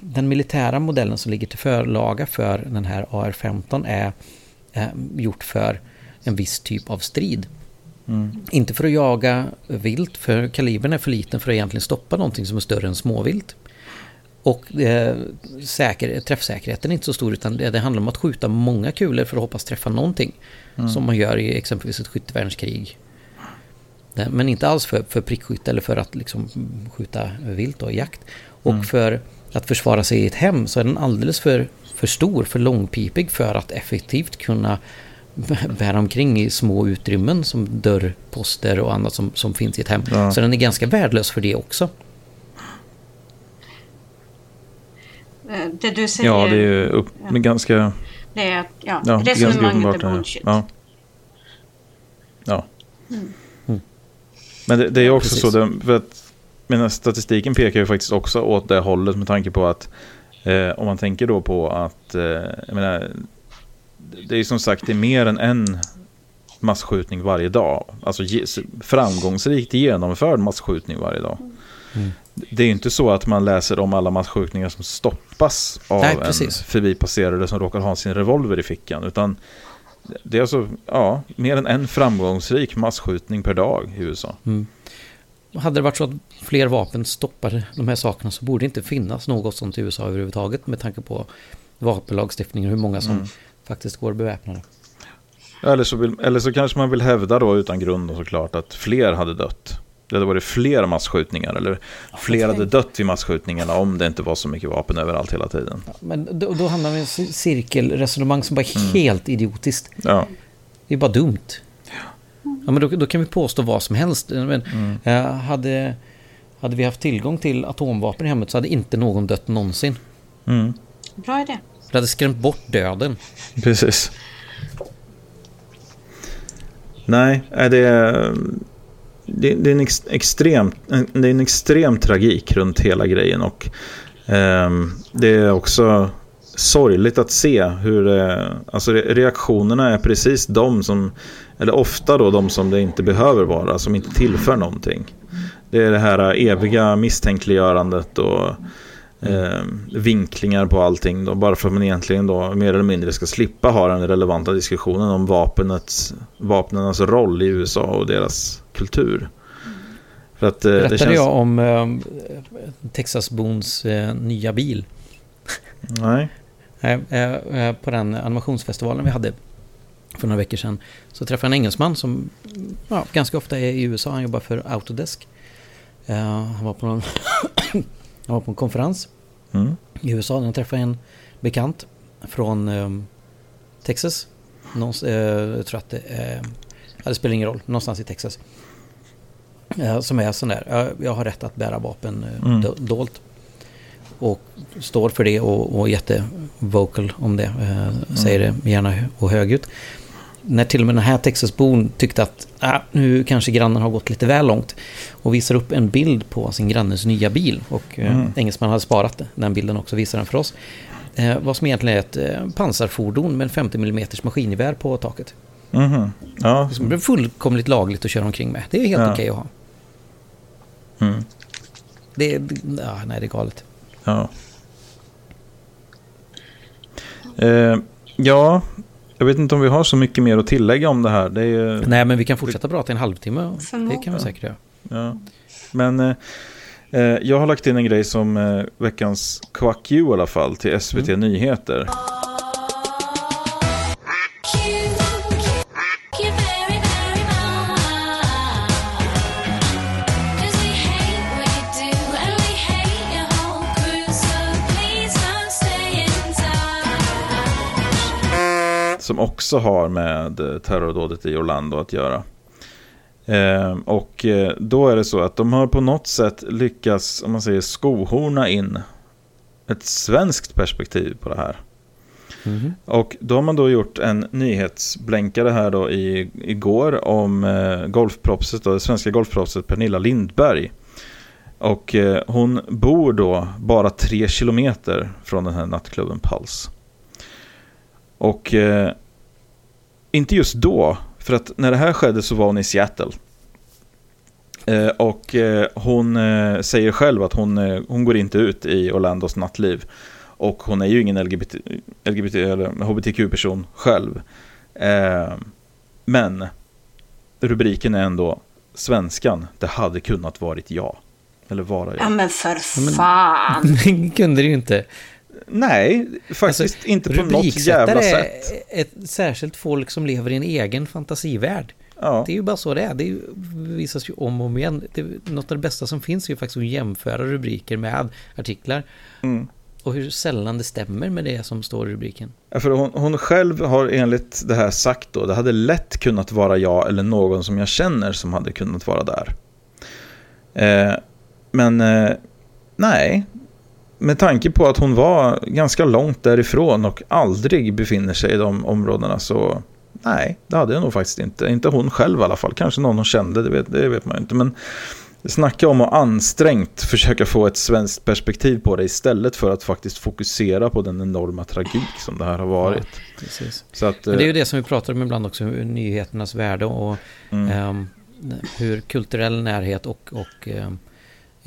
den militära modellen som ligger till förlaga för den här AR-15 är eh, gjort för en viss typ av strid. Mm. Inte för att jaga vilt, för kalibern är för liten för att egentligen stoppa någonting som är större än småvilt. Och eh, säker, träffsäkerheten är inte så stor utan det, det, handlar om att skjuta många kulor för att hoppas träffa någonting. Mm. Som man gör i exempelvis ett skyttevärnskrig men inte alls för, för prickskytte eller för att liksom skjuta vilt och jakt. Och mm. för att försvara sig i ett hem så är den alldeles för, för stor, för långpipig för att effektivt kunna bära omkring i små utrymmen som dörrposter och annat som, som finns i ett hem. Ja. Så den är ganska värdelös för det också. Eh, det du säger... Ja, det är upp, ja. ganska... Det är ja, ja, resonemanget är, är bullshit. Ja. ja. Mm. Men det, det, är också Precis. så, för att men statistiken pekar ju faktiskt också åt det hållet med tanke på att eh, om man tänker då på att eh, jag menar, det är ju som sagt det är mer än en massskjutning varje dag. Alltså framgångsrikt genomförd massskjutning varje dag. Mm. Det är ju inte så att man läser om alla massskjutningar som stoppas av Nej, en förbipasserare som råkar ha sin revolver i fickan. Utan det är alltså ja, mer än en framgångsrik massskjutning per dag i USA. Mm. Hade det varit så att fler vapen stoppade de här sakerna så borde det inte finnas något sånt i USA överhuvudtaget med tanke på vapenlagstiftningen och hur många som mm. faktiskt går beväpnade. Eller så, vill, eller så kanske man vill hävda då utan grund och såklart att fler hade dött. Det hade varit fler massskjutningar eller fler hade dött vid massskjutningarna om det inte var så mycket vapen överallt hela tiden. men då, då hamnar vi i en cirkelresonemang som bara är mm. helt idiotiskt. Ja. Det är bara dumt. Ja, men då, då, kan vi påstå vad som helst. Men, mm. eh, hade, hade vi haft tillgång till atomvapen i hemmet så hade inte någon dött någonsin. Mm. Bra idé. Det hade skrämt bort döden. Precis. Nej, är, det, det är en ex, extrem, det är en extrem tragik runt hela grejen. Och eh, det är också sorgligt att se hur eh, alltså reaktionerna är precis de som, eller ofta då de som det inte behöver vara, som inte tillför någonting. Det är det här eviga misstänkliggörandet och eh, vinklingar på allting då, bara för att man egentligen då mer eller mindre ska slippa ha den relevanta diskussionen om vapnets, vapnens roll i USA och deras kultur. För att, eh, Berättade det känns... jag om eh, Texas Boons eh, nya bil? Nej. Eh, eh, på den animationsfestivalen vi hade för några veckor sedan så träffade jag en engelsman som ja, ganska ofta är i USA. Han jobbar för Autodesk. Uh, han, var på någon han var på en konferens mm. i USA. Han träffade en bekant från Texas. Någonstans, jag tror att det, uh, det spelar ingen roll, någonstans i Texas. Som är sån där, jag har rätt att bära vapen mm. dolt och står för det och, och jättevocal om det. Eh, mm. Säger det gärna och högljutt. När till och med den här Texasbon tyckte att ah, nu kanske grannen har gått lite väl långt och visar upp en bild på sin grannes nya bil. Och eh, mm. engelsmannen hade sparat den bilden också, visar den för oss. Eh, vad som egentligen är ett eh, pansarfordon med 50 mm maskingevär på taket. Mm. Ja. Det är fullkomligt lagligt att köra omkring med. Det är helt ja. okej okay att ha. Mm. Det, är, ja, nej, det är galet. Ja. Eh, ja, jag vet inte om vi har så mycket mer att tillägga om det här. Det är, Nej, men vi kan fortsätta prata i en halvtimme. Det kan vi säkert göra. Ja. Men eh, eh, jag har lagt in en grej som eh, veckans Quack You i alla fall till SVT mm. Nyheter. Som också har med eh, terrordådet i Orlando att göra. Eh, och då är det så att de har på något sätt lyckats, om man säger skohorna in ett svenskt perspektiv på det här. Mm. Och då har man då gjort en nyhetsblänkare här då i, igår om eh, golfproffset, då, det svenska golfproffset Pernilla Lindberg. Och eh, hon bor då bara tre kilometer från den här nattklubben Pulse. Och eh, inte just då, för att när det här skedde så var hon i Seattle. Eh, och eh, hon eh, säger själv att hon, eh, hon går inte ut i Orlandos nattliv. Och hon är ju ingen LGBT, LGBT eller hbtq-person själv. Eh, men rubriken är ändå Svenskan, det hade kunnat varit jag. Eller vara jag. Ja men för fan! Men, kunde det ju inte. Nej, faktiskt alltså, inte på något jävla sätt. är ett särskilt folk som lever i en egen fantasivärld. Ja. Det är ju bara så det är. Det visas ju om och om igen. Det, något av det bästa som finns är ju faktiskt att jämföra rubriker med artiklar. Mm. och hur sällan det stämmer med det som står i rubriken. Ja, för hon, hon själv har enligt det här sagt då, det hade lätt kunnat vara jag eller någon som jag känner som hade kunnat vara där. Eh, men eh, nej, med tanke på att hon var ganska långt därifrån och aldrig befinner sig i de områdena så nej, det hade jag nog faktiskt inte. Inte hon själv i alla fall, kanske någon hon kände, det vet, det vet man inte. Men snacka om att ansträngt försöka få ett svenskt perspektiv på det istället för att faktiskt fokusera på den enorma tragik som det här har varit. Ja. Så att, Men det är ju det som vi pratar om ibland också, nyheternas värde och mm. um, hur kulturell närhet och, och um,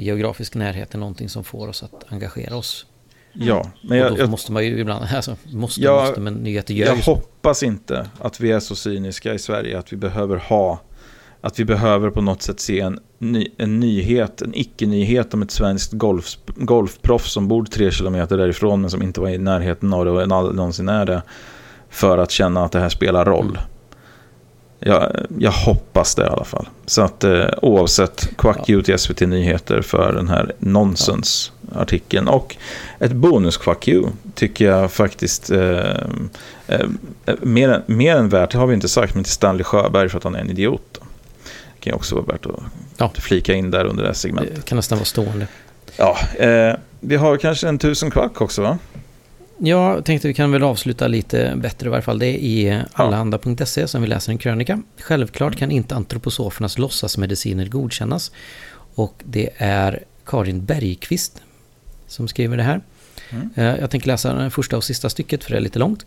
geografisk närhet är någonting som får oss att engagera oss. Ja, men jag, och då måste man ju ibland, alltså, måste, jag, måste, men nyheter gör Jag hoppas inte att vi är så cyniska i Sverige att vi behöver ha, att vi behöver på något sätt se en, ny, en nyhet, en icke-nyhet om ett svenskt golf, golfproffs som bor tre kilometer därifrån men som inte var i närheten av det och aldrig någonsin är det. För att känna att det här spelar roll. Mm. Jag, jag, hoppas det i alla fall. Så att eh, oavsett, quack you till SVT Nyheter för den här nonsensartikeln. Och ett bonus quack you tycker jag faktiskt eh, eh, mer, mer än värt, det har vi inte sagt, men till Stanley Sjöberg för att han är en idiot. Då. Det kan ju också vara värt att ja. flika in där under det här segmentet. Det kan nästan vara stående. Ja, eh, vi har kanske en tusen kvack också va? Jag tänkte vi kan väl avsluta lite bättre i varje fall. Det är i allehanda.se som vi läser en krönika. Självklart kan inte antroposofernas låtsasmediciner godkännas. Och det är Karin Bergqvist som skriver det här. Mm. Eh, jag tänker läsa det första och sista stycket för det är lite långt.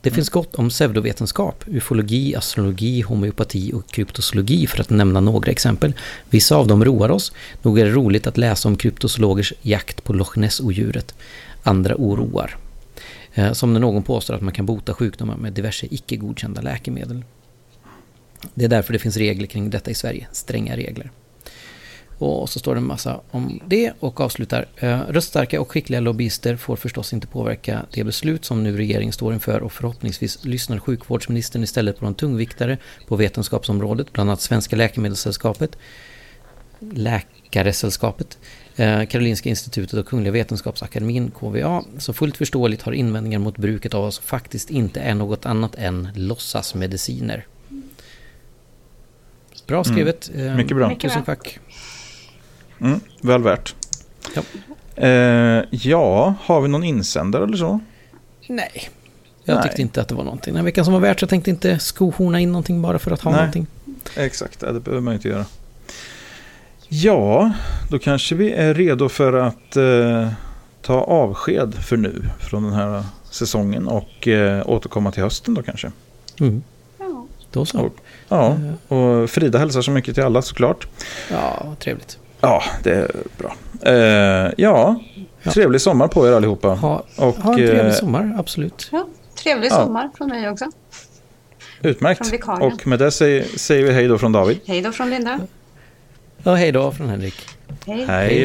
Det mm. finns gott om pseudovetenskap, ufologi, astrologi, homeopati och kryptozoologi för att nämna några exempel. Vissa av dem roar oss. Nog är det roligt att läsa om kryptozoologers jakt på Loch Ness-odjuret. Andra oroar. Eh, som när någon påstår att man kan bota sjukdomar med diverse icke godkända läkemedel. Det är därför det finns regler kring detta i Sverige, stränga regler. Och så står det en massa om det och avslutar. Eh, röststarka och skickliga lobbyister får förstås inte påverka det beslut som nu regeringen står inför och förhoppningsvis lyssnar sjukvårdsministern istället på de tungviktare på vetenskapsområdet, bland annat Svenska Läkemedelssällskapet, Läkaresällskapet, Karolinska institutet och Kungliga Vetenskapsakademin, KVA, som fullt förståeligt har invändningar mot bruket av vad som faktiskt inte är något annat än låtsasmediciner. Bra mm. skrivet. Mm. Mycket bra. Tusen tack. Mm, väl värt. Ja. Eh, ja, har vi någon insändare eller så? Nej. Jag Nej. tyckte inte att det var någonting. Den här veckan som var värt så jag tänkte inte skohorna in någonting bara för att ha Nej. någonting. Exakt, det behöver man inte göra. Ja, då kanske vi är redo för att eh, ta avsked för nu från den här säsongen och eh, återkomma till hösten då kanske. Mm. Ja. Då så. Och, ja, och Frida hälsar så mycket till alla såklart. Ja, trevligt. Ja, det är bra. Eh, ja, ja, trevlig sommar på er allihopa. Ha, och, ha en trevlig eh, sommar, absolut. Ja, trevlig sommar från mig också. Utmärkt. Och med det säger, säger vi hej då från David. Hej då från Linda. Ja, hej då från Henrik. Hej. Hej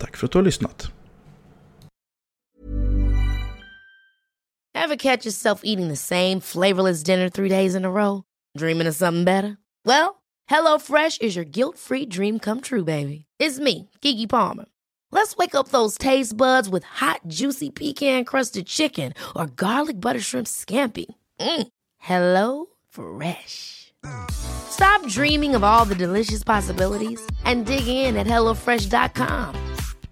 Tack för att du har lyssnat. Have catch yourself eating the same flavorless dinner three days in a row? Dreaming of something better? Well, hello fresh is your guilt free dream come true baby. It's me, Gigi Palmer. Let's wake up those taste buds with hot juicy pecan crusted chicken or garlic butter shrimp scampi. Mm. Hello Fresh. Stop dreaming of all the delicious possibilities and dig in at HelloFresh.com.